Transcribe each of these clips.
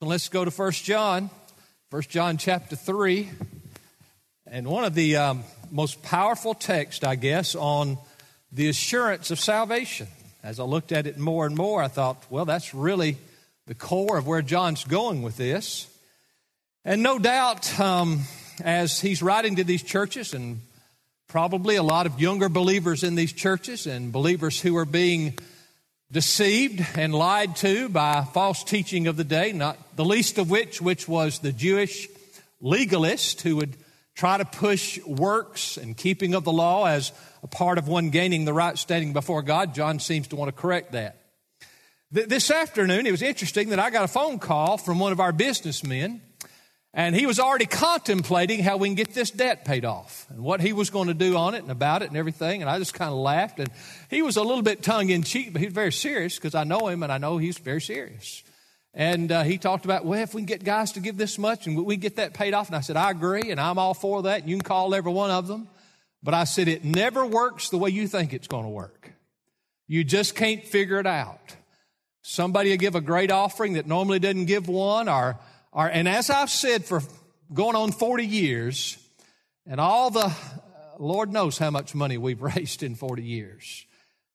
Let's go to 1 John, 1 John chapter 3. And one of the um, most powerful texts, I guess, on the assurance of salvation. As I looked at it more and more, I thought, well, that's really the core of where John's going with this. And no doubt, um, as he's writing to these churches, and probably a lot of younger believers in these churches, and believers who are being deceived and lied to by false teaching of the day, not the least of which, which was the Jewish legalist who would try to push works and keeping of the law as a part of one gaining the right standing before God. John seems to want to correct that. This afternoon, it was interesting that I got a phone call from one of our businessmen and he was already contemplating how we can get this debt paid off and what he was going to do on it and about it and everything. And I just kind of laughed. And he was a little bit tongue in cheek, but he's very serious because I know him and I know he's very serious. And uh, he talked about, well, if we can get guys to give this much and we get that paid off. And I said, I agree and I'm all for that. And you can call every one of them. But I said, it never works the way you think it's going to work. You just can't figure it out. Somebody will give a great offering that normally doesn't give one or are, and as I've said for going on 40 years, and all the, Lord knows how much money we've raised in 40 years.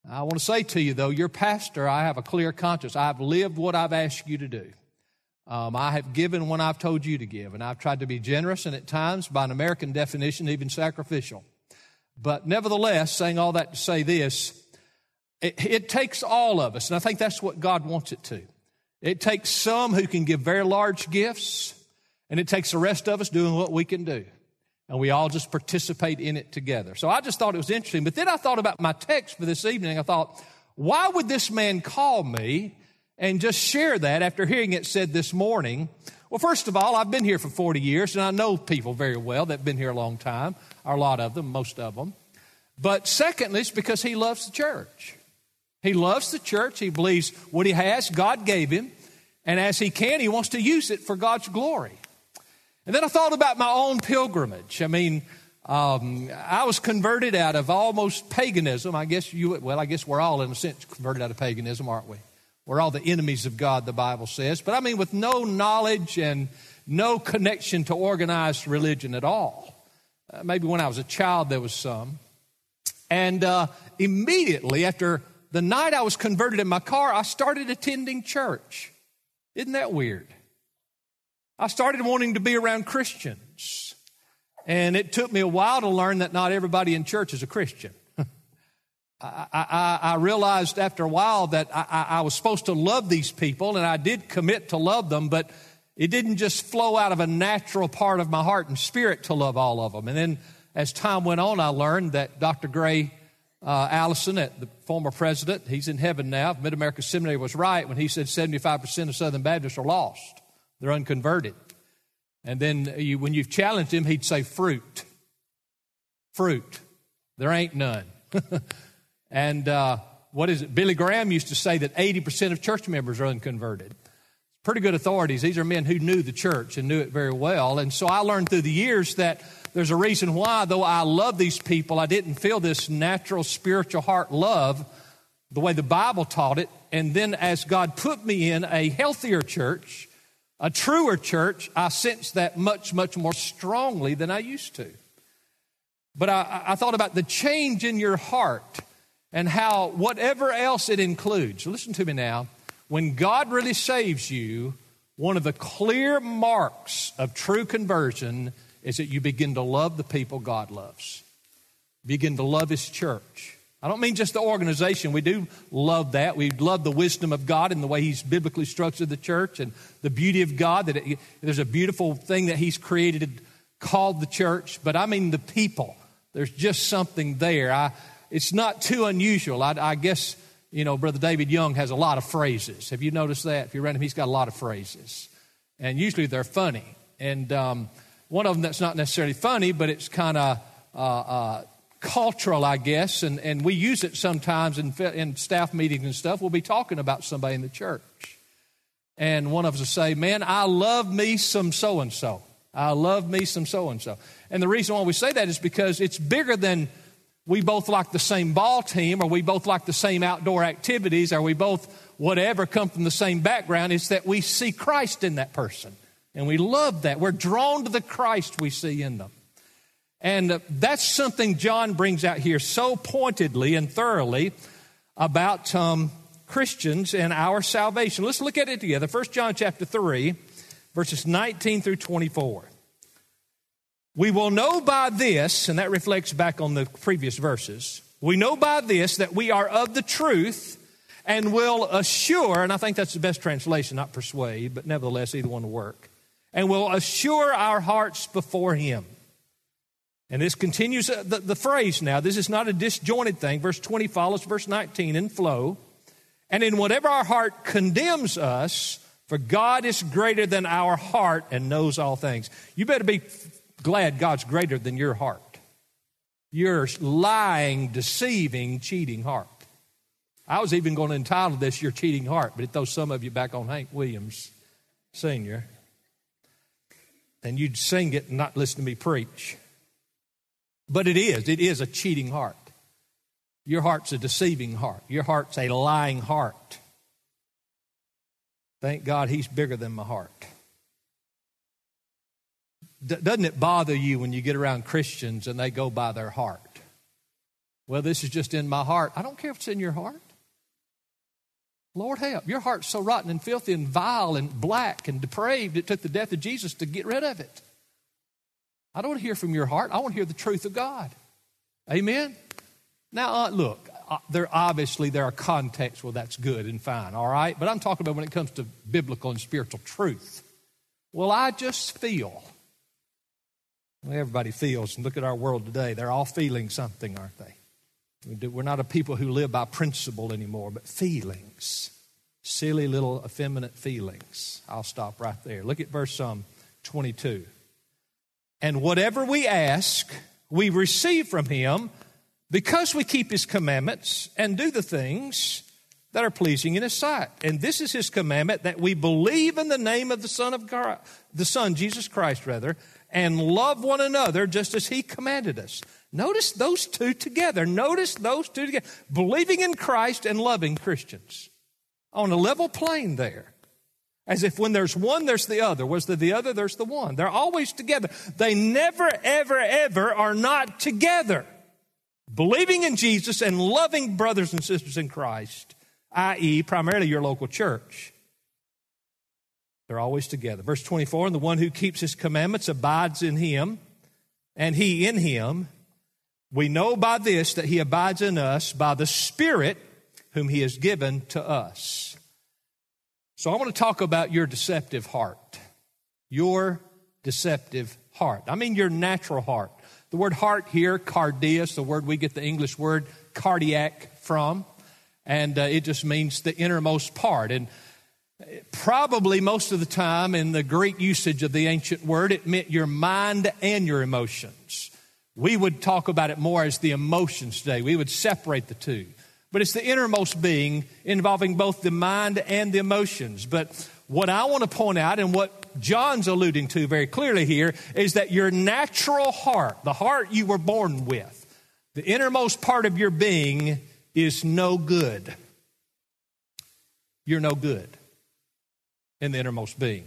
I want to say to you, though, your pastor, I have a clear conscience. I've lived what I've asked you to do. Um, I have given when I've told you to give, and I've tried to be generous and at times, by an American definition, even sacrificial. But nevertheless, saying all that to say this, it, it takes all of us, and I think that's what God wants it to. It takes some who can give very large gifts, and it takes the rest of us doing what we can do. And we all just participate in it together. So I just thought it was interesting. But then I thought about my text for this evening. I thought, why would this man call me and just share that after hearing it said this morning? Well, first of all, I've been here for 40 years, and I know people very well that have been here a long time, or a lot of them, most of them. But secondly, it's because he loves the church. He loves the church. He believes what he has, God gave him. And as he can, he wants to use it for God's glory. And then I thought about my own pilgrimage. I mean, um, I was converted out of almost paganism. I guess you, well, I guess we're all in a sense converted out of paganism, aren't we? We're all the enemies of God, the Bible says. But I mean, with no knowledge and no connection to organized religion at all. Uh, maybe when I was a child, there was some. And uh, immediately after the night I was converted in my car, I started attending church. Isn't that weird? I started wanting to be around Christians. And it took me a while to learn that not everybody in church is a Christian. I, I, I, realized after a while that I, I was supposed to love these people, and I did commit to love them, but it didn't just flow out of a natural part of my heart and spirit to love all of them. And then as time went on, I learned that Dr. Gray uh, Allison, at the former president, he's in heaven now. Mid America Seminary was right when he said 75% of Southern Baptists are lost, they're unconverted. And then you, when you've challenged him, he'd say, fruit. Fruit. There ain't none. and uh, what is it? Billy Graham used to say that 80% of church members are unconverted. Pretty good authorities. These are men who knew the church and knew it very well. And so I learned through the years that there's a reason why, though I love these people, I didn't feel this natural spiritual heart love the way the Bible taught it. And then as God put me in a healthier church, a truer church, I sensed that much, much more strongly than I used to. But I, I thought about the change in your heart and how whatever else it includes. Listen to me now. When God really saves you, one of the clear marks of true conversion is that you begin to love the people God loves. Begin to love His church. I don't mean just the organization. We do love that. We love the wisdom of God and the way He's biblically structured the church and the beauty of God. That it, there's a beautiful thing that He's created called the church. But I mean the people. There's just something there. I, it's not too unusual. I, I guess, you know, Brother David Young has a lot of phrases. Have you noticed that? If you read him, he's got a lot of phrases. And usually they're funny. And um, one of them that's not necessarily funny, but it's kind of uh, uh, cultural, I guess, and, and we use it sometimes in, in staff meetings and stuff. We'll be talking about somebody in the church. And one of us will say, Man, I love me some so and so. I love me some so and so. And the reason why we say that is because it's bigger than we both like the same ball team, or we both like the same outdoor activities, or we both, whatever, come from the same background. It's that we see Christ in that person. And we love that. We're drawn to the Christ we see in them. And uh, that's something John brings out here so pointedly and thoroughly about um, Christians and our salvation. Let's look at it together. 1 John chapter 3, verses 19 through 24. We will know by this, and that reflects back on the previous verses. We know by this that we are of the truth and will assure, and I think that's the best translation, not persuade, but nevertheless, either one will work, and will assure our hearts before Him. And this continues uh, the, the phrase now. This is not a disjointed thing. Verse 20 follows verse 19 in flow. And in whatever our heart condemns us, for God is greater than our heart and knows all things. You better be glad God's greater than your heart. Your lying, deceiving, cheating heart. I was even going to entitle this Your Cheating Heart, but it throws some of you back on Hank Williams Sr. And you'd sing it and not listen to me preach. But it is, it is a cheating heart. Your heart's a deceiving heart. Your heart's a lying heart. Thank God he's bigger than my heart. doesn't it bother you when you get around Christians and they go by their heart? Well, this is just in my heart. I don't care if it's in your heart. Lord help. Your heart's so rotten and filthy and vile and black and depraved, it took the death of Jesus to get rid of it. I don't want to hear from your heart. I want to hear the truth of God. Amen? Now, uh, look, uh, there obviously there are contexts where that's good and fine, all right? But I'm talking about when it comes to biblical and spiritual truth. Well, I just feel. Well, everybody feels. And look at our world today. They're all feeling something, aren't they? We're not a people who live by principle anymore, but feelings. Silly little effeminate feelings. I'll stop right there. Look at verse um, 22. And whatever we ask, we receive from him because we keep his commandments and do the things that are pleasing in his sight. And this is his commandment that we believe in the name of the Son of God, the Son, Jesus Christ, rather, and love one another just as he commanded us. Notice those two together. Notice those two together. Believing in Christ and loving Christians on a level plane there. As if when there's one, there's the other. Was there the other, there's the one. They're always together. They never, ever, ever are not together. Believing in Jesus and loving brothers and sisters in Christ, i.e., primarily your local church. They're always together. Verse 24, and the one who keeps his commandments abides in him, and he in him. We know by this that he abides in us by the Spirit whom he has given to us. So I want to talk about your deceptive heart. Your deceptive heart. I mean your natural heart. The word heart here, cardias, the word we get the English word cardiac from, and uh, it just means the innermost part. And probably most of the time in the Greek usage of the ancient word, it meant your mind and your emotions. We would talk about it more as the emotions today. We would separate the two but it's the innermost being involving both the mind and the emotions. But what I want to point out and what John's alluding to very clearly here is that your natural heart, the heart you were born with, the innermost part of your being is no good. You're no good in the innermost being.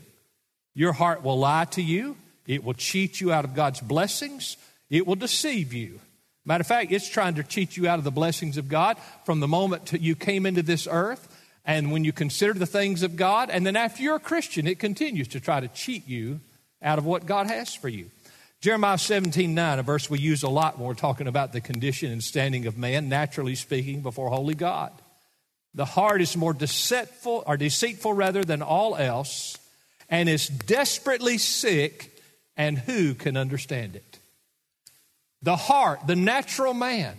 Your heart will lie to you. It will cheat you out of God's blessings. It will deceive you. Matter of fact, it's trying to cheat you out of the blessings of God from the moment you came into this earth and when you consider the things of God. And then after you're a Christian, it continues to try to cheat you out of what God has for you. Jeremiah 17 9, a verse we use a lot when we're talking about the condition and standing of man, naturally speaking, before holy God. The heart is more deceitful, or deceitful rather, than all else, and is desperately sick, and who can understand it? The heart, the natural man.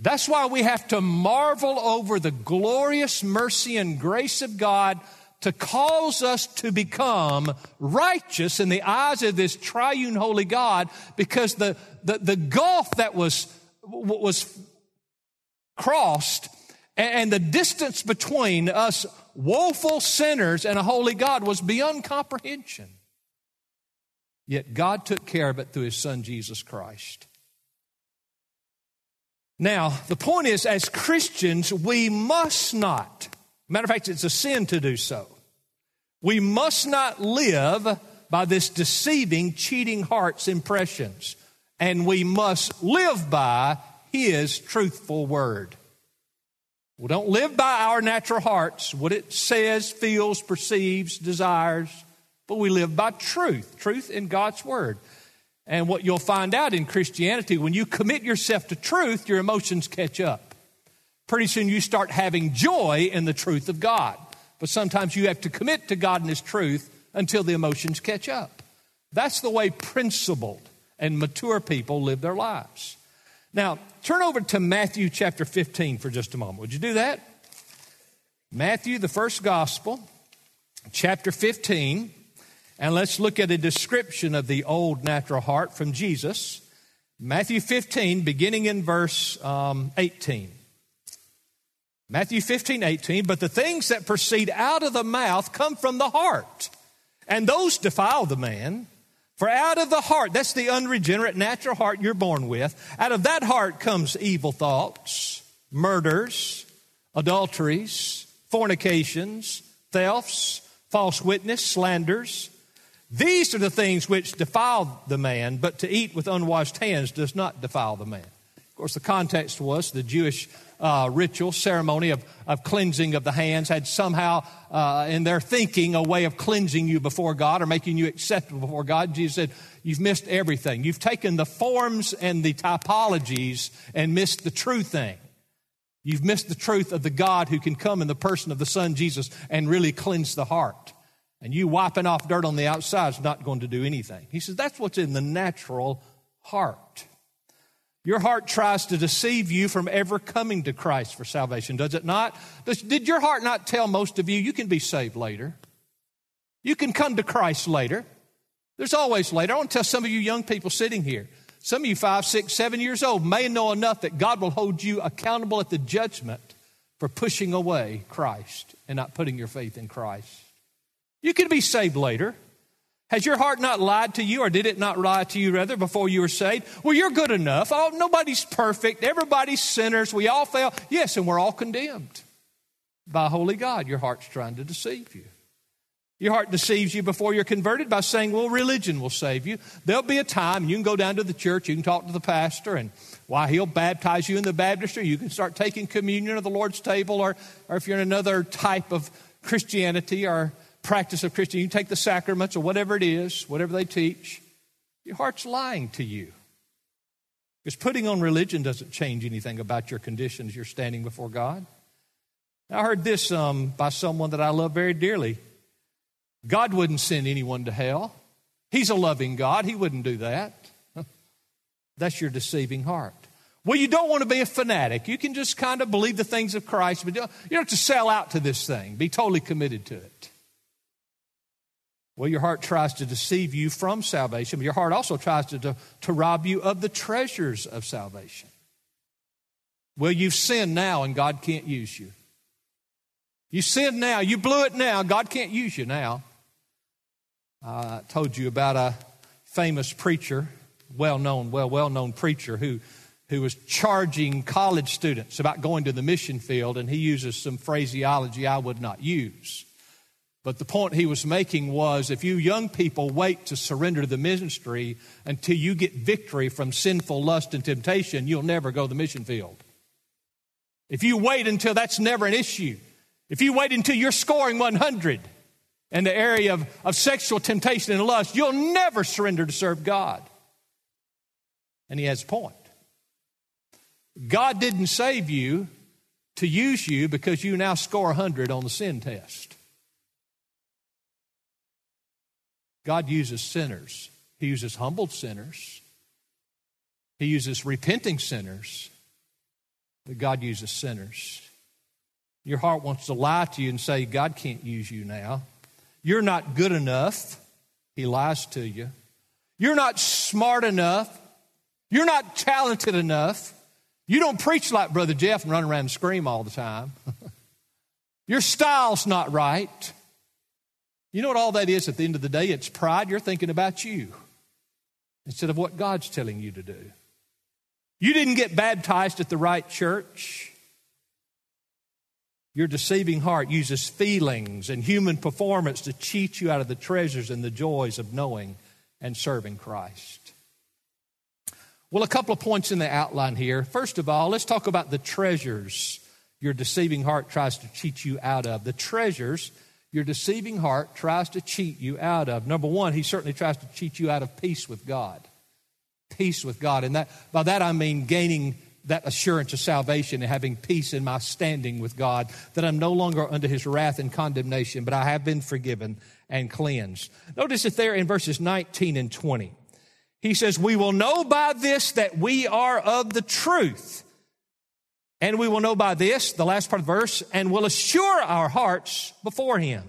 That's why we have to marvel over the glorious mercy and grace of God to cause us to become righteous in the eyes of this triune holy God because the, the, the gulf that was, was crossed and the distance between us woeful sinners and a holy God was beyond comprehension. Yet God took care of it through his son Jesus Christ. Now, the point is, as Christians, we must not, matter of fact, it's a sin to do so. We must not live by this deceiving, cheating heart's impressions, and we must live by His truthful word. We don't live by our natural hearts, what it says, feels, perceives, desires, but we live by truth, truth in God's word. And what you'll find out in Christianity, when you commit yourself to truth, your emotions catch up. Pretty soon you start having joy in the truth of God. But sometimes you have to commit to God and His truth until the emotions catch up. That's the way principled and mature people live their lives. Now, turn over to Matthew chapter 15 for just a moment. Would you do that? Matthew, the first gospel, chapter 15. And let's look at a description of the old natural heart from Jesus. Matthew 15, beginning in verse um, 18. Matthew 15, 18. But the things that proceed out of the mouth come from the heart, and those defile the man. For out of the heart, that's the unregenerate natural heart you're born with, out of that heart comes evil thoughts, murders, adulteries, fornications, thefts, false witness, slanders these are the things which defile the man, but to eat with unwashed hands does not defile the man. Of course, the context was the Jewish uh, ritual, ceremony of, of cleansing of the hands had somehow uh, in their thinking a way of cleansing you before God or making you acceptable before God. Jesus said, You've missed everything. You've taken the forms and the typologies and missed the true thing. You've missed the truth of the God who can come in the person of the Son Jesus and really cleanse the heart. And you wiping off dirt on the outside is not going to do anything. He says that's what's in the natural heart. Your heart tries to deceive you from ever coming to Christ for salvation, does it not? Does, did your heart not tell most of you you can be saved later? You can come to Christ later. There's always later. I want to tell some of you young people sitting here. Some of you, five, six, seven years old, may know enough that God will hold you accountable at the judgment for pushing away Christ and not putting your faith in Christ. You can be saved later. Has your heart not lied to you, or did it not lie to you, rather, before you were saved? Well, you're good enough. Oh, nobody's perfect. Everybody's sinners. We all fail. Yes, and we're all condemned by holy God. Your heart's trying to deceive you. Your heart deceives you before you're converted by saying, well, religion will save you. There'll be a time you can go down to the church, you can talk to the pastor, and why he'll baptize you in the baptistry. You can start taking communion at the Lord's table, or, or if you're in another type of Christianity or practice of Christianity, you take the sacraments or whatever it is, whatever they teach, your heart's lying to you. Because putting on religion doesn't change anything about your conditions you're standing before God. I heard this um, by someone that I love very dearly. God wouldn't send anyone to hell. He's a loving God. He wouldn't do that. That's your deceiving heart. Well, you don't want to be a fanatic. You can just kind of believe the things of Christ, but you don't have to sell out to this thing. Be totally committed to it. Well, your heart tries to deceive you from salvation, but your heart also tries to, to, to rob you of the treasures of salvation. Well, you've sinned now and God can't use you. You sinned now, you blew it now, God can't use you now. I told you about a famous preacher, well known, well, well known preacher who, who was charging college students about going to the mission field, and he uses some phraseology I would not use. But the point he was making was if you young people wait to surrender to the ministry until you get victory from sinful lust and temptation, you'll never go to the mission field. If you wait until that's never an issue, if you wait until you're scoring 100 in the area of, of sexual temptation and lust, you'll never surrender to serve God. And he has a point. God didn't save you to use you because you now score 100 on the sin test. God uses sinners. He uses humbled sinners. He uses repenting sinners. But God uses sinners. Your heart wants to lie to you and say, God can't use you now. You're not good enough. He lies to you. You're not smart enough. You're not talented enough. You don't preach like Brother Jeff and run around and scream all the time. Your style's not right. You know what all that is at the end of the day? It's pride. You're thinking about you instead of what God's telling you to do. You didn't get baptized at the right church. Your deceiving heart uses feelings and human performance to cheat you out of the treasures and the joys of knowing and serving Christ. Well, a couple of points in the outline here. First of all, let's talk about the treasures your deceiving heart tries to cheat you out of. The treasures your deceiving heart tries to cheat you out of. Number one, he certainly tries to cheat you out of peace with God. Peace with God. And that, by that I mean gaining that assurance of salvation and having peace in my standing with God, that I'm no longer under his wrath and condemnation, but I have been forgiven and cleansed. Notice it there in verses 19 and 20. He says, We will know by this that we are of the truth. And we will know by this, the last part of the verse, and will assure our hearts before Him.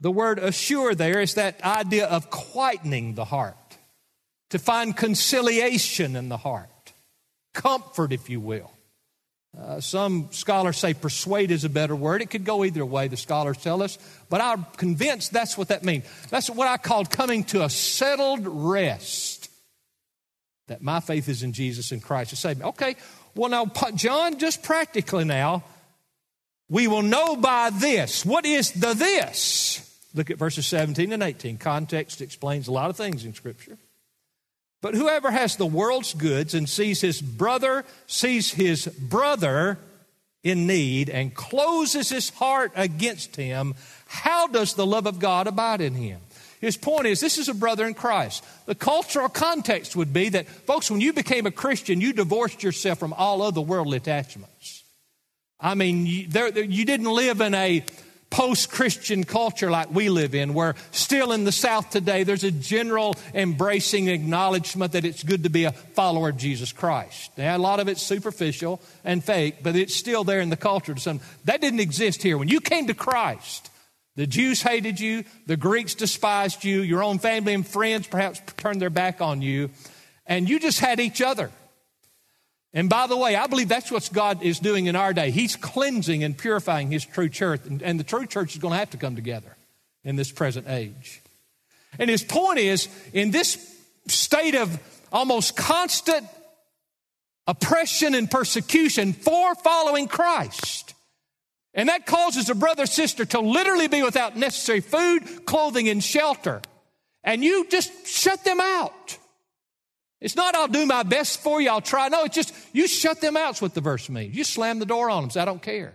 The word assure there is that idea of quietening the heart, to find conciliation in the heart, comfort, if you will. Uh, some scholars say persuade is a better word. It could go either way, the scholars tell us. But I'm convinced that's what that means. That's what I call coming to a settled rest. That my faith is in Jesus and Christ to save me. Okay, well, now, John, just practically now, we will know by this. What is the this? Look at verses 17 and 18. Context explains a lot of things in Scripture. But whoever has the world's goods and sees his brother, sees his brother in need and closes his heart against him, how does the love of God abide in him? His point is this is a brother in Christ. The cultural context would be that, folks, when you became a Christian, you divorced yourself from all other worldly attachments. I mean, you, there, you didn't live in a post Christian culture like we live in, where still in the South today, there's a general embracing acknowledgement that it's good to be a follower of Jesus Christ. Now, a lot of it's superficial and fake, but it's still there in the culture. Some That didn't exist here. When you came to Christ, the Jews hated you, the Greeks despised you, your own family and friends perhaps turned their back on you, and you just had each other. And by the way, I believe that's what God is doing in our day. He's cleansing and purifying His true church, and, the true church is going to have to come together in this present age. And his point is in this state of almost constant oppression and persecution for following Christ, and that causes a brother sister to literally be without necessary food, clothing, and shelter. And you just shut them out. It's not, I'll do my best for you, I'll try. No, it's just, you shut them out, is what the verse means. You slam the door on them, so I don't care.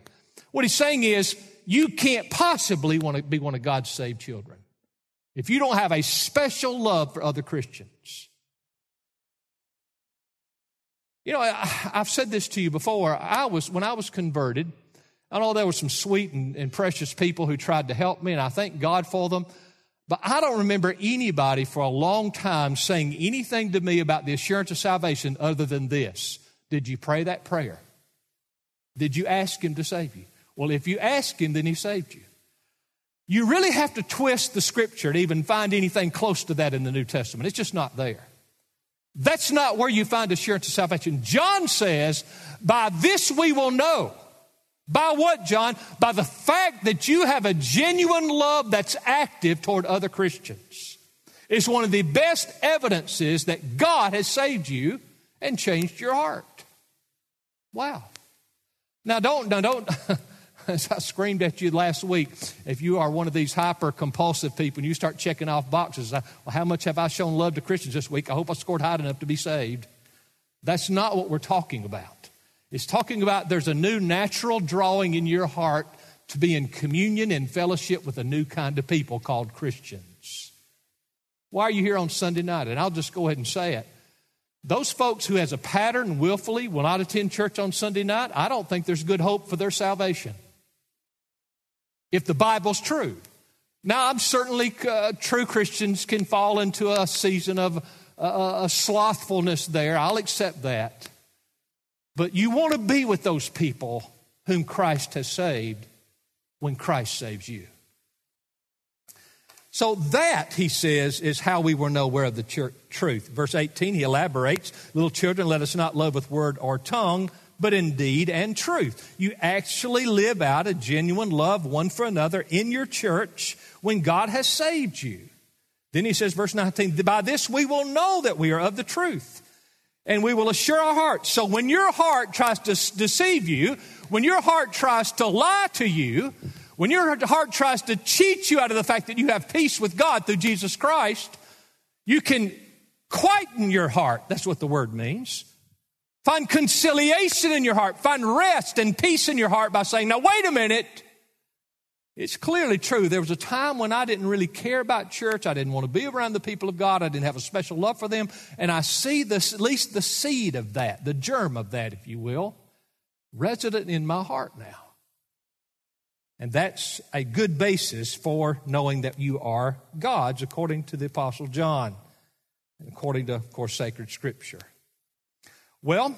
What he's saying is, you can't possibly want to be one of God's saved children if you don't have a special love for other Christians. You know, I, have said this to you before. I was, when I was converted, I know there were some sweet and, and precious people who tried to help me, and I thank God for them. But I don't remember anybody for a long time saying anything to me about the assurance of salvation other than this Did you pray that prayer? Did you ask Him to save you? Well, if you ask Him, then He saved you. You really have to twist the scripture to even find anything close to that in the New Testament. It's just not there. That's not where you find assurance of salvation. John says, By this we will know by what, John? By the fact that you have a genuine love that's active toward other Christians. It's one of the best evidences that God has saved you and changed your heart. Wow. Now, don't, now don't, as I screamed at you last week, if you are one of these hyper compulsive people and you start checking off boxes, uh, well, how much have I shown love to Christians this week? I hope I scored high enough to be saved. That's not what we're talking about. It's talking about there's a new natural drawing in your heart to be in communion and fellowship with a new kind of people called Christians. Why are you here on Sunday night? And I'll just go ahead and say it. Those folks who has a pattern willfully will not attend church on Sunday night, I don't think there's good hope for their salvation. If the Bible's true. Now, I'm certainly uh, true Christians can fall into a season of uh, a slothfulness there. I'll accept that. But you want to be with those people whom Christ has saved when Christ saves you. So that, he says, is how we will know where of the truth. Verse 18, he elaborates, little children, let us not love with word or tongue, but in deed and truth. You actually live out a genuine love one for another in your church when God has saved you. Then he says, verse 19, by this we will know that we are of the truth and we will assure our hearts. So when your heart tries to deceive you, when your heart tries to lie to you, when your heart tries to cheat you out of the fact that you have peace with God through Jesus Christ, you can quieten your heart. That's what the word means. Find conciliation in your heart. Find rest and peace in your heart by saying, now wait a minute. It's clearly true. There was a time when I didn't really care about church. I didn't want to be around the people of God. I didn't have a special love for them. And I see this, at least the seed of that, the germ of that, if you will, resident in my heart now. And that's a good basis for knowing that you are God's, according to the Apostle John, and according to, of course, sacred scripture. Well,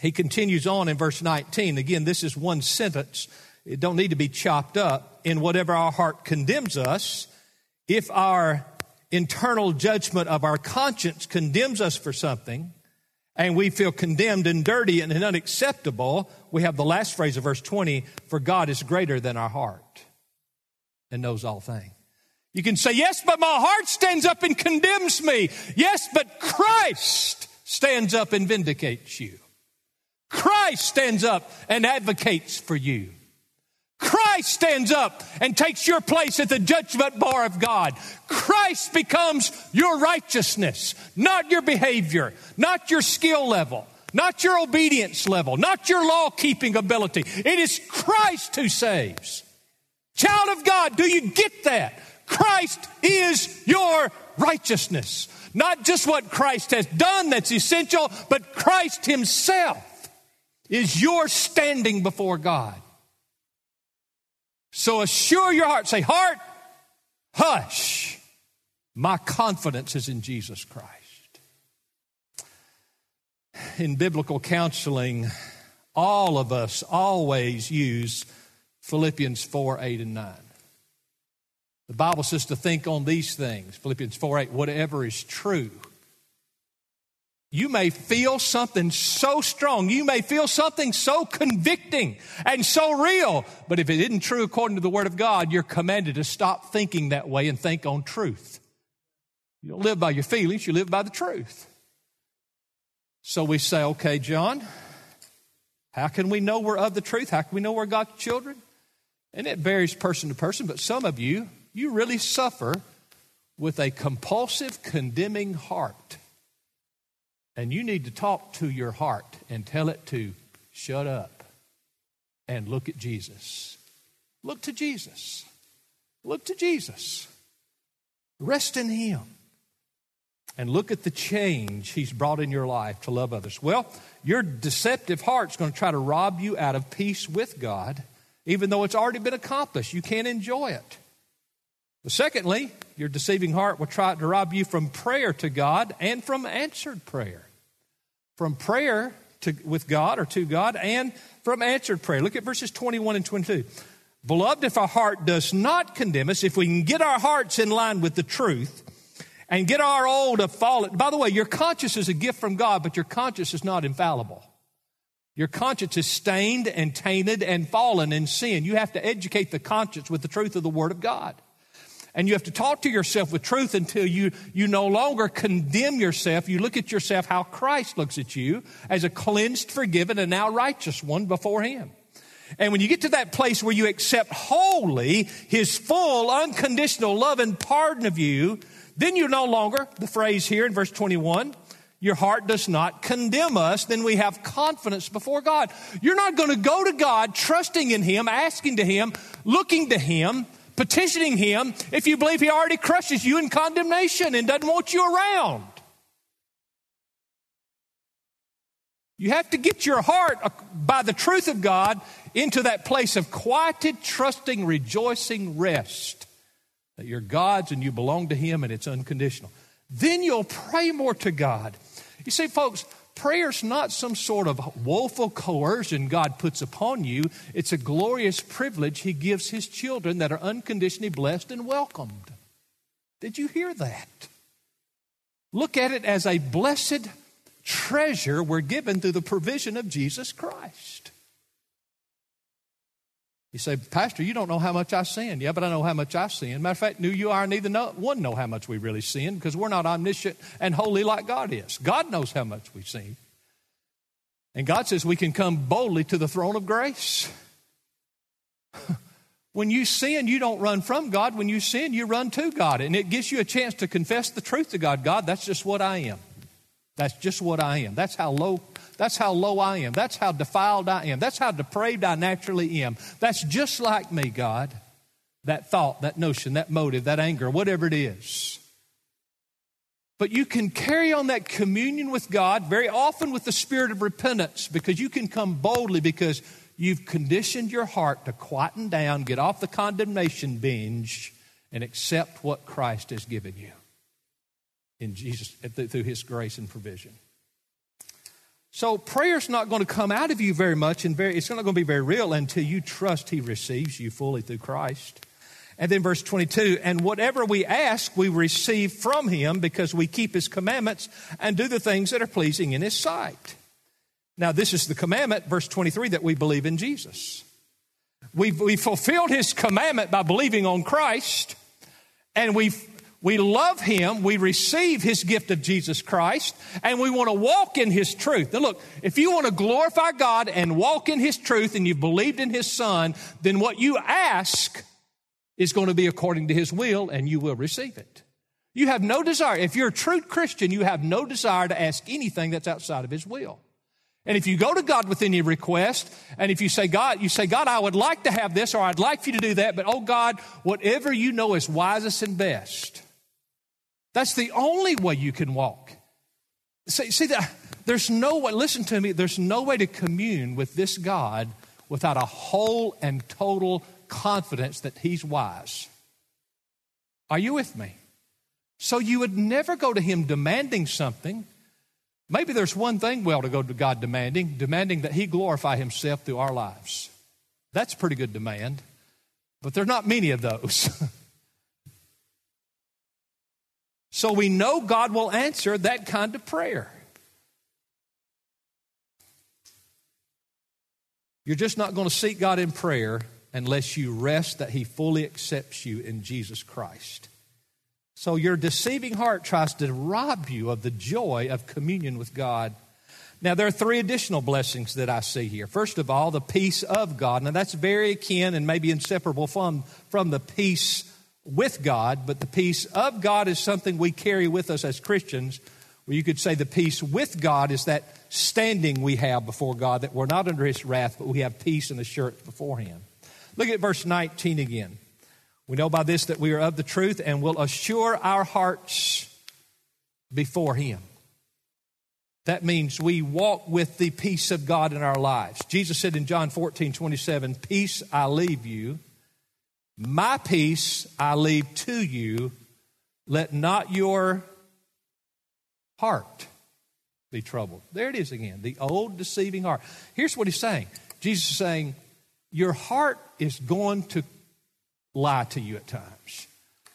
he continues on in verse 19. Again, this is one sentence it don't need to be chopped up. In whatever our heart condemns us, if our internal judgment of our conscience condemns us for something, and we feel condemned and dirty and unacceptable, we have the last phrase of verse 20 for God is greater than our heart and knows all things. You can say, Yes, but my heart stands up and condemns me. Yes, but Christ stands up and vindicates you. Christ stands up and advocates for you. Christ stands up and takes your place at the judgment bar of God. Christ becomes your righteousness, not your behavior, not your skill level, not your obedience level, not your law keeping ability. It is Christ who saves. Child of God, do you get that? Christ is your righteousness. Not just what Christ has done that's essential, but Christ Himself is your standing before God. So assure your heart. Say, heart, hush. My confidence is in Jesus Christ. In biblical counseling, all of us always use Philippians 4 8 and 9. The Bible says to think on these things Philippians 4 8, whatever is true you may feel something so strong. You may feel something so convicting and so real. But if it isn't true according to the Word of God, you're commanded to stop thinking that way and think on truth. You don't live by your feelings, you live by the truth. So we say, okay, John, how can we know we're of the truth? How can we know we're God's children? And it varies person to person, but some of you, you really suffer with a compulsive, condemning heart. And you need to talk to your heart and tell it to shut up and look at Jesus. Look to Jesus. Look to Jesus. Rest in Him. And look at the change He's brought in your life to love others. Well, your deceptive heart's going to try to rob you out of peace with God, even though it's already been accomplished. You can't enjoy it. But secondly, your deceiving heart will try to rob you from prayer to God and from answered prayer from prayer to, with God or to God and from answered prayer. Look at verses 21 and 22. Beloved, if our heart does not condemn us, if we can get our hearts in line with the truth and get our old of fallen. By the way, your conscience is a gift from God, but your conscience is not infallible. Your conscience is stained and tainted and fallen in sin. You have to educate the conscience with the truth of the Word of God. And you have to talk to yourself with truth until you, you no longer condemn yourself. You look at yourself how Christ looks at you as a cleansed, forgiven, and now righteous one before Him. And when you get to that place where you accept wholly His full, unconditional love and pardon of you, then you're no longer, the phrase here in verse 21, your heart does not condemn us, then we have confidence before God. You're not going to go to God trusting in Him, asking to Him, looking to Him, petitioning Him if you believe He already crushes you in condemnation and doesn't want you around. You have to get your heart by the truth of God into that place of quieted, trusting, rejoicing rest that you're God's and you belong to Him and it's unconditional. Then you'll pray more to God. You see, folks, Prayer's not some sort of woeful coercion God puts upon you. It's a glorious privilege He gives His children that are unconditionally blessed and welcomed. Did you hear that? Look at it as a blessed treasure we're given through the provision of Jesus Christ. You say, Pastor, you don't know how much I sin. Yeah, but I know how much I sin. Matter of fact, knew you are, neither know, one know how much we really sin because we're not omniscient and holy like God is. God knows how much we sin. And God says we can come boldly to the throne of grace. when you sin, you don't run from God. When you sin, you run to God. And it gives you a chance to confess the truth to God. God, that's just what I am. That's just what I am. That's how low that's how low I am. That's how defiled I am. That's how depraved I naturally am. That's just like me, God. That thought, that notion, that motive, that anger, whatever it is. But you can carry on that communion with God very often with the spirit of repentance because you can come boldly because you've conditioned your heart to quieten down, get off the condemnation binge, and accept what Christ has given you in Jesus through his grace and provision. So prayer's not going to come out of you very much, and very, it's not going to be very real until you trust He receives you fully through Christ. And then verse 22, and whatever we ask, we receive from Him because we keep His commandments and do the things that are pleasing in His sight. Now, this is the commandment, verse 23, that we believe in Jesus. We've, we fulfilled His commandment by believing on Christ, and we've we love Him, we receive His gift of Jesus Christ, and we want to walk in His truth. Now, look, if you want to glorify God and walk in His truth and you've believed in His Son, then what you ask is going to be according to His will, and you will receive it. You have no desire. If you're a true Christian, you have no desire to ask anything that's outside of His will. And if you go to God with any request, and if you say, God, you say, God, I would like to have this, or I'd like for you to do that, but oh God, whatever you know is wisest and best that's the only way you can walk. See, see that there's no way, listen to me, there's no way to commune with this God without a whole and total confidence that He's wise. Are you with me? So you would never go to Him demanding something. Maybe there's one thing well to go to God demanding, demanding that He glorify Himself through our lives. That's pretty good demand, but there's not many of those. So we know God will answer that kind of prayer. You're just not going to seek God in prayer unless you rest that He fully accepts you in Jesus Christ. So your deceiving heart tries to rob you of the joy of communion with God. Now, there are three additional blessings that I see here. First of all, the peace of God. Now, that's very akin and maybe inseparable from, from the peace with God, but the peace of God is something we carry with us as Christians. Where you could say the peace with God is that standing we have before God, that we're not under His wrath, but we have peace and assurance before Him. Look at verse 19 again. We know by this that we are of the truth and will assure our hearts before Him. That means we walk with the peace of God in our lives. Jesus said in John 14, 27, Peace I leave you, my peace I leave to you. Let not your heart be troubled. There it is again, the old deceiving heart. Here's what he's saying Jesus is saying, Your heart is going to lie to you at times.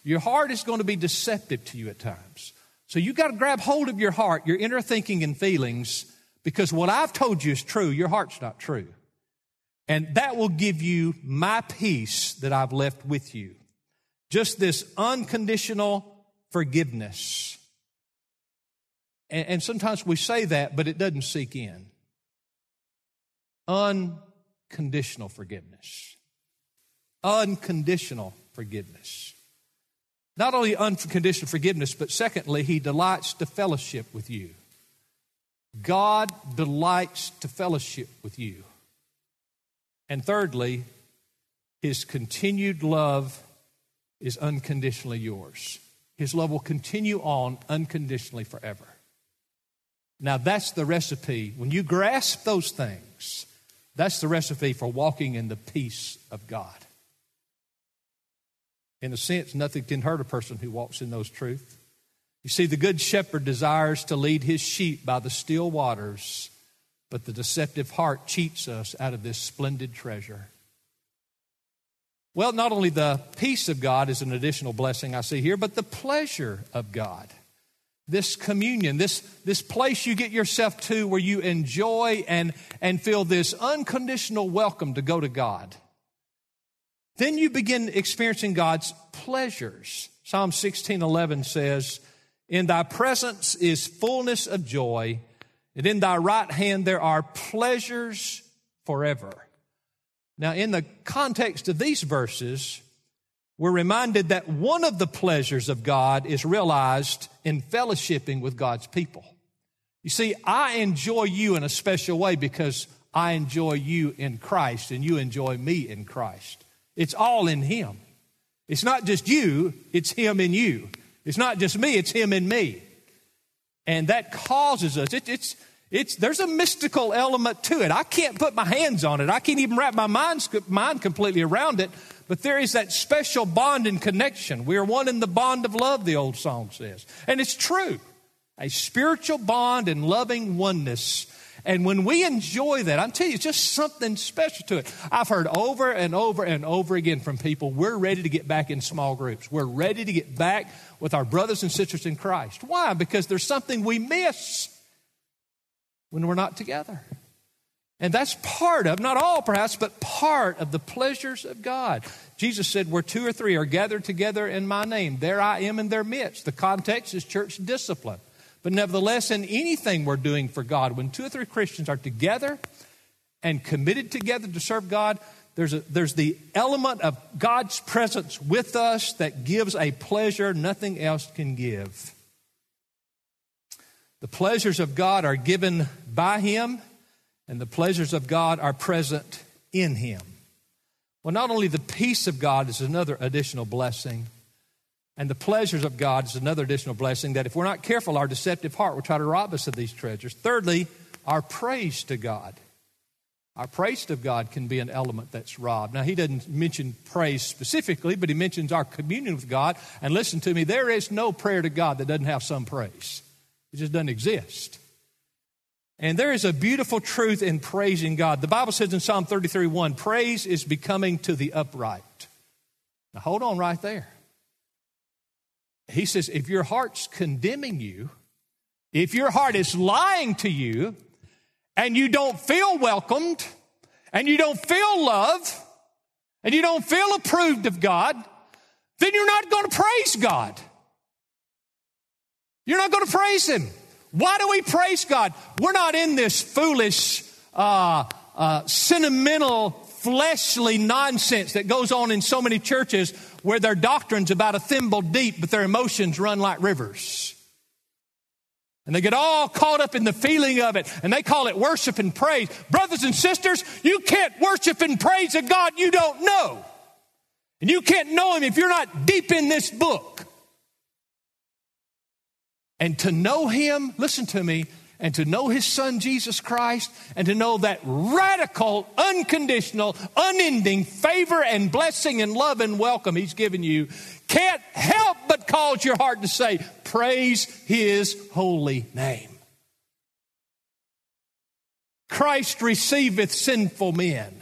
Your heart is going to be deceptive to you at times. So you've got to grab hold of your heart, your inner thinking and feelings, because what I've told you is true. Your heart's not true. And that will give you my peace that I've left with you. Just this unconditional forgiveness. And, and, sometimes we say that, but it doesn't seek in. Unconditional forgiveness. Unconditional forgiveness. Not only unconditional forgiveness, but secondly, He delights to fellowship with you. God delights to fellowship with you. And thirdly, his continued love is unconditionally yours. His love will continue on unconditionally forever. Now, that's the recipe. When you grasp those things, that's the recipe for walking in the peace of God. In a sense, nothing can hurt a person who walks in those truths. You see, the good shepherd desires to lead his sheep by the still waters but the deceptive heart cheats us out of this splendid treasure. Well, not only the peace of God is an additional blessing I see here, but the pleasure of God. This communion, this, this place you get yourself to where you enjoy and, and feel this unconditional welcome to go to God. then you begin experiencing God's pleasures. Psalm 16:11 says, "In thy presence is fullness of joy, and in thy right hand there are pleasures forever." Now, in the context of these verses, we're reminded that one of the pleasures of God is realized in fellowshipping with God's people. You see, I enjoy you in a special way because I enjoy you in Christ and you enjoy me in Christ. It's all in Him. It's not just you, it's Him in you. It's not just me, it's Him in me. And that causes us, it, it's, it's, there's a mystical element to it. I can't put my hands on it. I can't even wrap my mind, mind completely around it. But there is that special bond and connection. We are one in the bond of love, the old song says. And it's true. A spiritual bond and loving oneness. And when we enjoy that, I'm telling you, it's just something special to it. I've heard over and over and over again from people, we're ready to get back in small groups. We're ready to get back with our brothers and sisters in Christ. Why? Because there's something we miss when we're not together. And that's part of, not all perhaps, but part of the pleasures of God. Jesus said, Where two or three are gathered together in my name, there I am in their midst. The context is church discipline. But nevertheless, in anything we're doing for God, when two or three Christians are together and committed together to serve God, there's, a, there's the element of God's presence with us that gives a pleasure nothing else can give. The pleasures of God are given by Him, and the pleasures of God are present in Him. Well, not only the peace of God is another additional blessing, and the pleasures of God is another additional blessing that if we're not careful, our deceptive heart will try to rob us of these treasures. Thirdly, our praise to God. Our praise to God can be an element that's robbed. Now, he doesn't mention praise specifically, but he mentions our communion with God. And listen to me, there is no prayer to God that doesn't have some praise. It just doesn't exist. And there is a beautiful truth in praising God. The Bible says in Psalm 33 1, praise is becoming to the upright. Now hold on right there. He says, if your heart's condemning you, if your heart is lying to you, and you don't feel welcomed, and you don't feel loved, and you don't feel approved of God, then you're not going to praise God. You're not going to praise Him. Why do we praise God? We're not in this foolish, uh, uh, sentimental, fleshly nonsense that goes on in so many churches where their doctrine's about a thimble deep, but their emotions run like rivers. And they get all caught up in the feeling of it, and they call it worship and praise. Brothers and sisters, you can't worship and praise a God you don't know. And you can't know Him if you're not deep in this book. And to know Him, listen to me, and to know His Son Jesus Christ, and to know that radical, unconditional, unending favor and blessing and love and welcome He's given you, can't help but cause your heart to say, Praise His holy name. Christ receiveth sinful men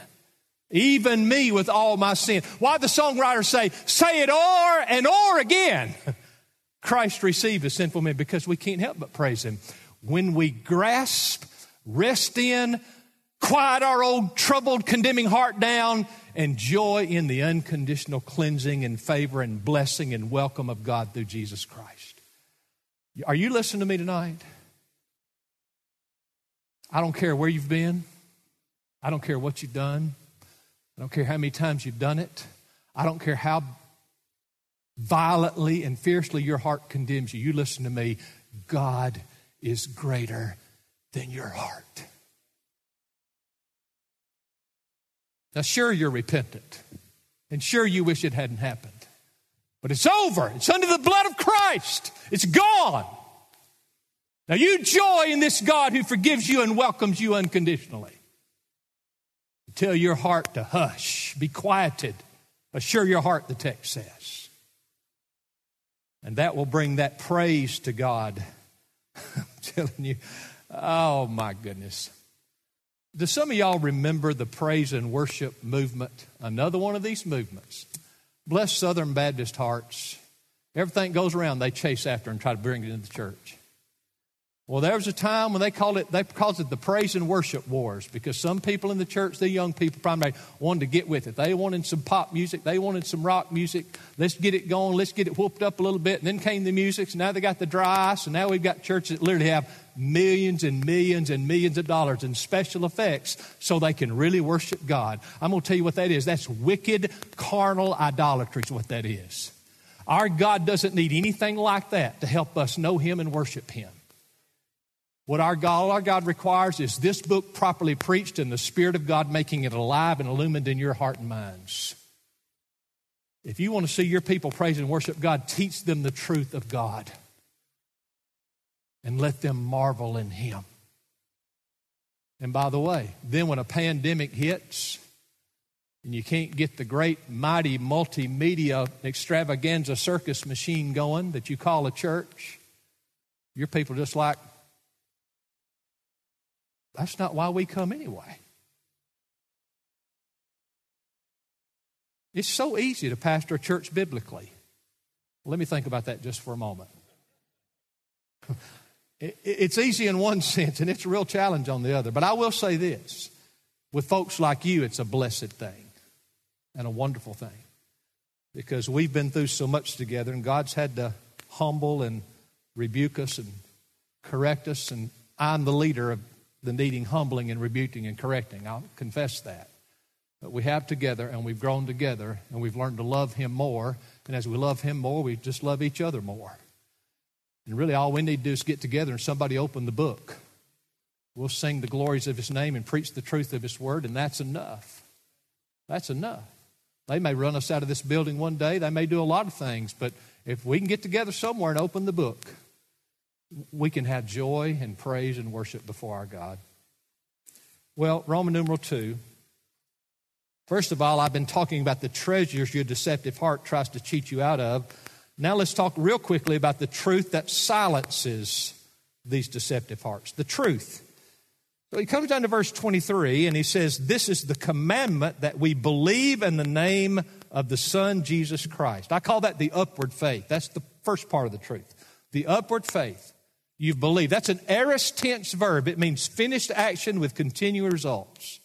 even me with all my sin. Why the songwriter say, say it o'er and o'er again? Christ received as sinful men because we can't help but praise Him. When we grasp, rest in, quiet our old troubled, condemning heart down, and joy in the unconditional cleansing and favor and blessing and welcome of God through Jesus Christ. Are you listening to me tonight? I don't care where you've been. I don't care what you've done. I don't care how many times you've done it. I don't care how violently and fiercely your heart condemns you, you listen to me, God is greater than your heart. Now, sure, you're repentant, and sure, you wish it hadn't happened. But it's over. It's under the blood of Christ. It's gone. Now, you joy in this God who forgives you and welcomes you unconditionally. Tell your heart to hush, be quieted. Assure your heart, the text says. And that will bring that praise to God. Telling you, oh my goodness. Do some of y'all remember the praise and worship movement? Another one of these movements. Bless Southern Baptist hearts. Everything goes around, they chase after and try to bring it into the church. Well, there was a time when they called it, they called it the praise and worship wars because some people in the church, the young people primarily, wanted to get with it. They wanted some pop music, they wanted some rock music. Let's get it going, let's get it whooped up a little bit. And then came the music, so now they got the dry ice, and now we've got churches that literally have millions and millions and millions of dollars in special effects so they can really worship God. I'm going to tell you what that is. That's wicked, carnal idolatry, is what that is. Our God doesn't need anything like that to help us know Him and worship Him. What our God, our God requires is this book properly preached and the Spirit of God making it alive and illumined in your heart and minds. If you want to see your people praise and worship God, teach them the truth of God and let them marvel in Him. And by the way, then when a pandemic hits and you can't get the great, mighty multimedia extravaganza circus machine going that you call a church, your people just like that's not why we come anyway. It's so easy to pastor a church biblically. Let me think about that just for a moment. It's easy in one sense, and it's a real challenge on the other. But I will say this with folks like you, it's a blessed thing and a wonderful thing because we've been through so much together, and God's had to humble and rebuke us and correct us. And I'm the leader of the needing humbling and rebuking and correcting. I'll confess that. But we have together and we've grown together and we've learned to love Him more. And as we love Him more, we just love each other more. And really, all we need to do is get together and somebody open the book. We'll sing the glories of His name and preach the truth of His word, and that's enough. That's enough. They may run us out of this building one day, they may do a lot of things, but if we can get together somewhere and open the book, we can have joy and praise and worship before our God. Well, Roman numeral 2. First of all, I've been talking about the treasures your deceptive heart tries to cheat you out of. Now let's talk real quickly about the truth that silences these deceptive hearts. The truth. So he comes down to verse 23 and he says, This is the commandment that we believe in the name of the Son, Jesus Christ. I call that the upward faith. That's the first part of the truth. The upward faith. You've believed. That's an aorist tense verb. It means finished action with continuing results.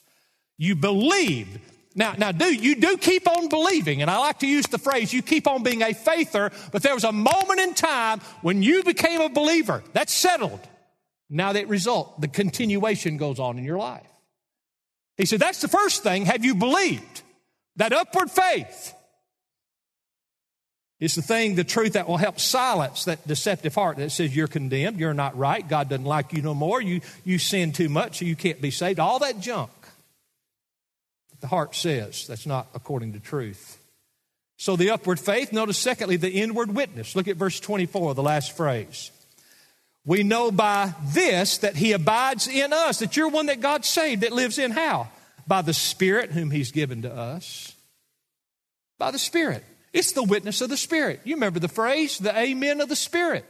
You believe. Now, now, do you do keep on believing? And I like to use the phrase, you keep on being a faither, but there was a moment in time when you became a believer. That's settled. Now that result, the continuation goes on in your life. He said, that's the first thing. Have you believed? That upward faith. It's the thing, the truth that will help silence that deceptive heart that says you're condemned, you're not right, God doesn't like you no more, you, you sin too much, so you can't be saved. All that junk. The heart says that's not according to truth. So the upward faith, notice secondly, the inward witness. Look at verse 24, the last phrase. We know by this that he abides in us, that you're one that God saved that lives in how? By the Spirit whom he's given to us. By the Spirit. It's the witness of the Spirit. You remember the phrase, the amen of the Spirit.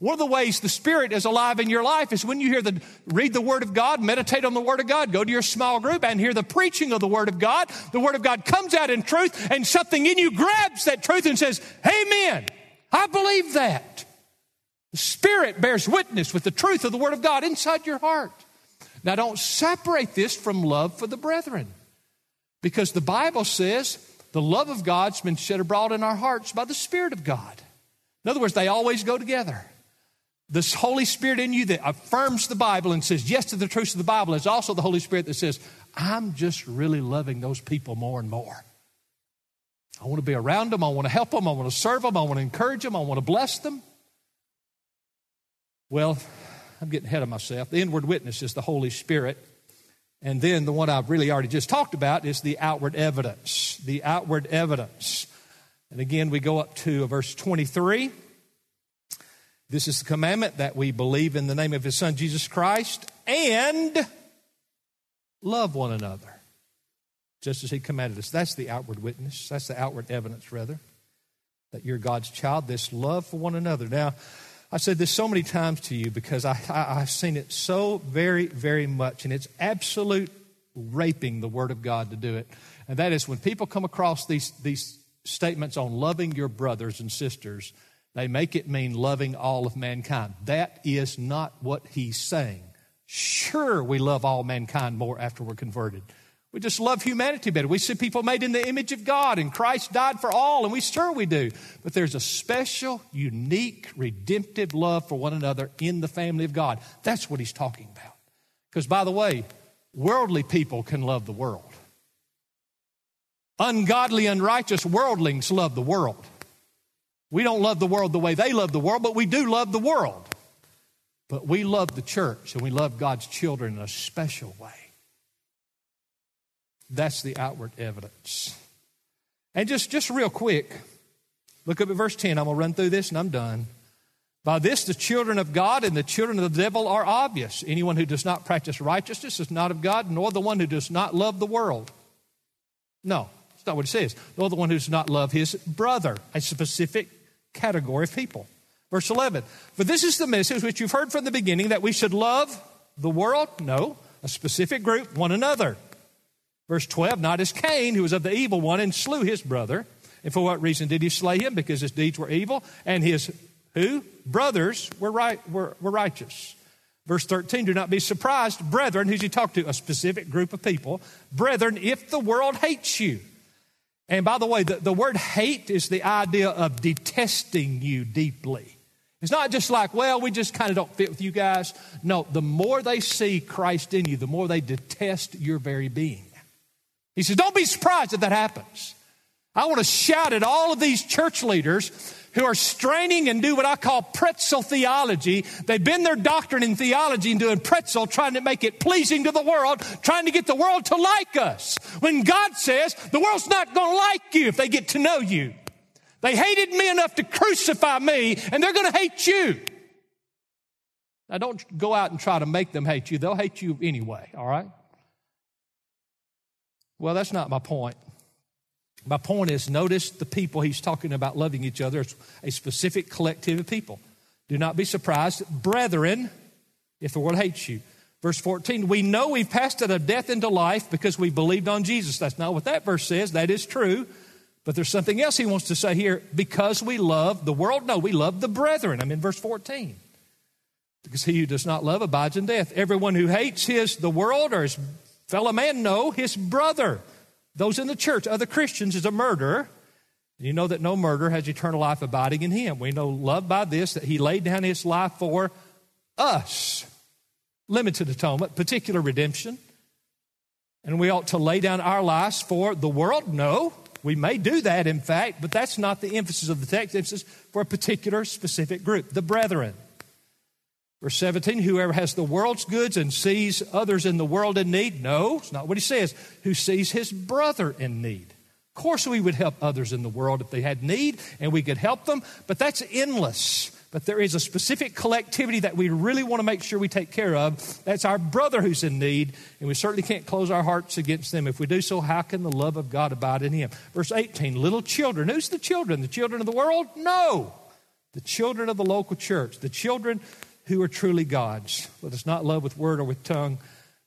One of the ways the Spirit is alive in your life is when you hear the, read the Word of God, meditate on the Word of God, go to your small group and hear the preaching of the Word of God. The Word of God comes out in truth and something in you grabs that truth and says, Amen. I believe that. The Spirit bears witness with the truth of the Word of God inside your heart. Now don't separate this from love for the brethren because the Bible says the love of God's been shed abroad in our hearts by the Spirit of God. In other words, they always go together. This Holy Spirit in you that affirms the Bible and says yes to the truths of the Bible is also the Holy Spirit that says, I'm just really loving those people more and more. I want to be around them. I want to help them. I want to serve them. I want to encourage them. I want to bless them. Well, I'm getting ahead of myself. The inward witness is the Holy Spirit. And then the one I've really already just talked about is the outward evidence. The outward evidence. And again, we go up to verse 23. This is the commandment that we believe in the name of his son Jesus Christ and love one another, just as he commanded us. That's the outward witness. That's the outward evidence, rather, that you're God's child, this love for one another. Now, I've said this so many times to you because I, I, have seen it so very, very much, and it's absolute raping the Word of God to do it. And that is when people come across these, these statements on loving your brothers and sisters, They make it mean loving all of mankind. That is not what he's saying. Sure, we love all mankind more after we're converted. We just love humanity better. We see people made in the image of God, and Christ died for all, and we sure we do. But there's a special, unique, redemptive love for one another in the family of God. That's what he's talking about. Because, by the way, worldly people can love the world. Ungodly, unrighteous worldlings love the world. We don't love the world the way they love the world, but we do love the world. But we love the church and we love God's children in a special way. That's the outward evidence. And just, just real quick, look up at verse 10. I'm going to run through this and I'm done. By this, the children of God and the children of the devil are obvious. Anyone who does not practice righteousness is not of God, nor the one who does not love the world. No, that's not what it says. Nor the one who does not love his brother, a specific category of people. Verse 11. For this is the message which you've heard from the beginning that we should love the world? No, a specific group, one another. Verse 12, not as Cain, who was of the evil one and slew his brother. And for what reason did he slay him? Because his deeds were evil, and his who? Brothers were, right, were, were righteous. Verse 13, do not be surprised, brethren, who's he talk to? A specific group of people. Brethren, if the world hates you. And by the way, the, the word hate is the idea of detesting you deeply. It's not just like, well, we just kind of don't fit with you guys. No, the more they see Christ in you, the more they detest your very being. He says, Don't be surprised if that happens. I want to shout at all of these church leaders who are straining and do what I call pretzel theology. They've been their doctrine in theology and doing pretzel, trying to make it pleasing to the world, trying to get the world to like us. When God says the world's not going to like you if they get to know you. They hated me enough to crucify me, and they're going to hate you. Now, don't go out and try to make them hate you. They'll hate you anyway, all right? Well, that's not my point. My point is notice the people he's talking about loving each other as a specific collective of people. Do not be surprised, brethren, if the world hates you. Verse 14, we know we've passed out of death into life because we believed on Jesus. That's not what that verse says. That is true. But there's something else he wants to say here. Because we love the world? No, we love the brethren. I'm in verse 14. Because he who does not love abides in death. Everyone who hates his, the world or his fellow man? No, his brother. Those in the church, other Christians, is a murderer. You know that no murderer has eternal life abiding in him. We know love by this, that he laid down his life for us. Limited atonement, particular redemption. And we ought to lay down our lives for the world? No. We may do that, in fact, but that's not the emphasis of the text. Emphasis for a particular specific group, the brethren. Verse 17, whoever has the world's goods and sees others in the world in need. No, it's not what he says. Who sees his brother in need. Of course, we would help others in the world if they had need and we could help them, but that's endless. But there is a specific collectivity that we really want to make sure we take care of. That's our brother who's in need, and we certainly can't close our hearts against them. If we do so, how can the love of God abide in him? Verse 18, little children. Who's the children? The children of the world? No. The children of the local church. The children who are truly God's. Let us not love with word or with tongue,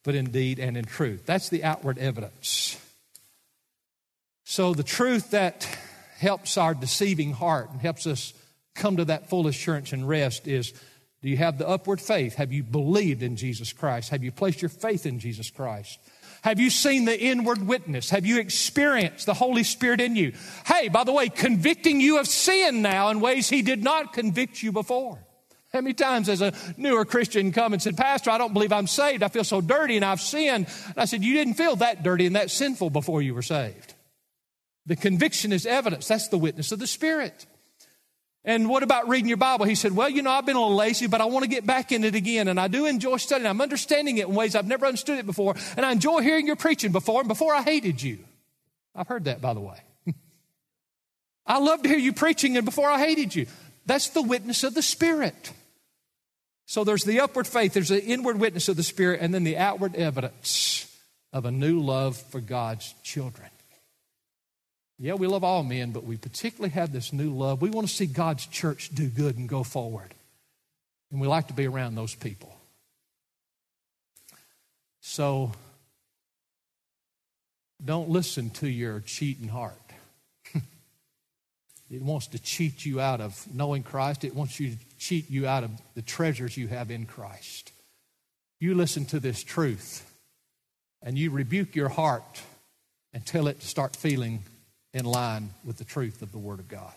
but in deed and in truth. That's the outward evidence. So, the truth that helps our deceiving heart and helps us come to that full assurance and rest is do you have the upward faith? Have you believed in Jesus Christ? Have you placed your faith in Jesus Christ? Have you seen the inward witness? Have you experienced the Holy Spirit in you? Hey, by the way, convicting you of sin now in ways He did not convict you before. How many times has a newer Christian come and said, Pastor, I don't believe I'm saved. I feel so dirty and I've sinned. And I said, You didn't feel that dirty and that sinful before you were saved. The conviction is evidence. That's the witness of the Spirit. And what about reading your Bible? He said, Well, you know, I've been a little lazy, but I want to get back in it again. And I do enjoy studying. I'm understanding it in ways I've never understood it before. And I enjoy hearing your preaching before. And before I hated you. I've heard that, by the way. I love to hear you preaching, and before I hated you. That's the witness of the Spirit. So there's the upward faith, there's the inward witness of the Spirit, and then the outward evidence of a new love for God's children. Yeah, we love all men, but we particularly have this new love. We want to see God's church do good and go forward. And we like to be around those people. So don't listen to your cheating heart. It wants to cheat you out of knowing Christ. It wants you to cheat you out of the treasures you have in Christ. You listen to this truth and you rebuke your heart and tell it to start feeling in line with the truth of the Word of God.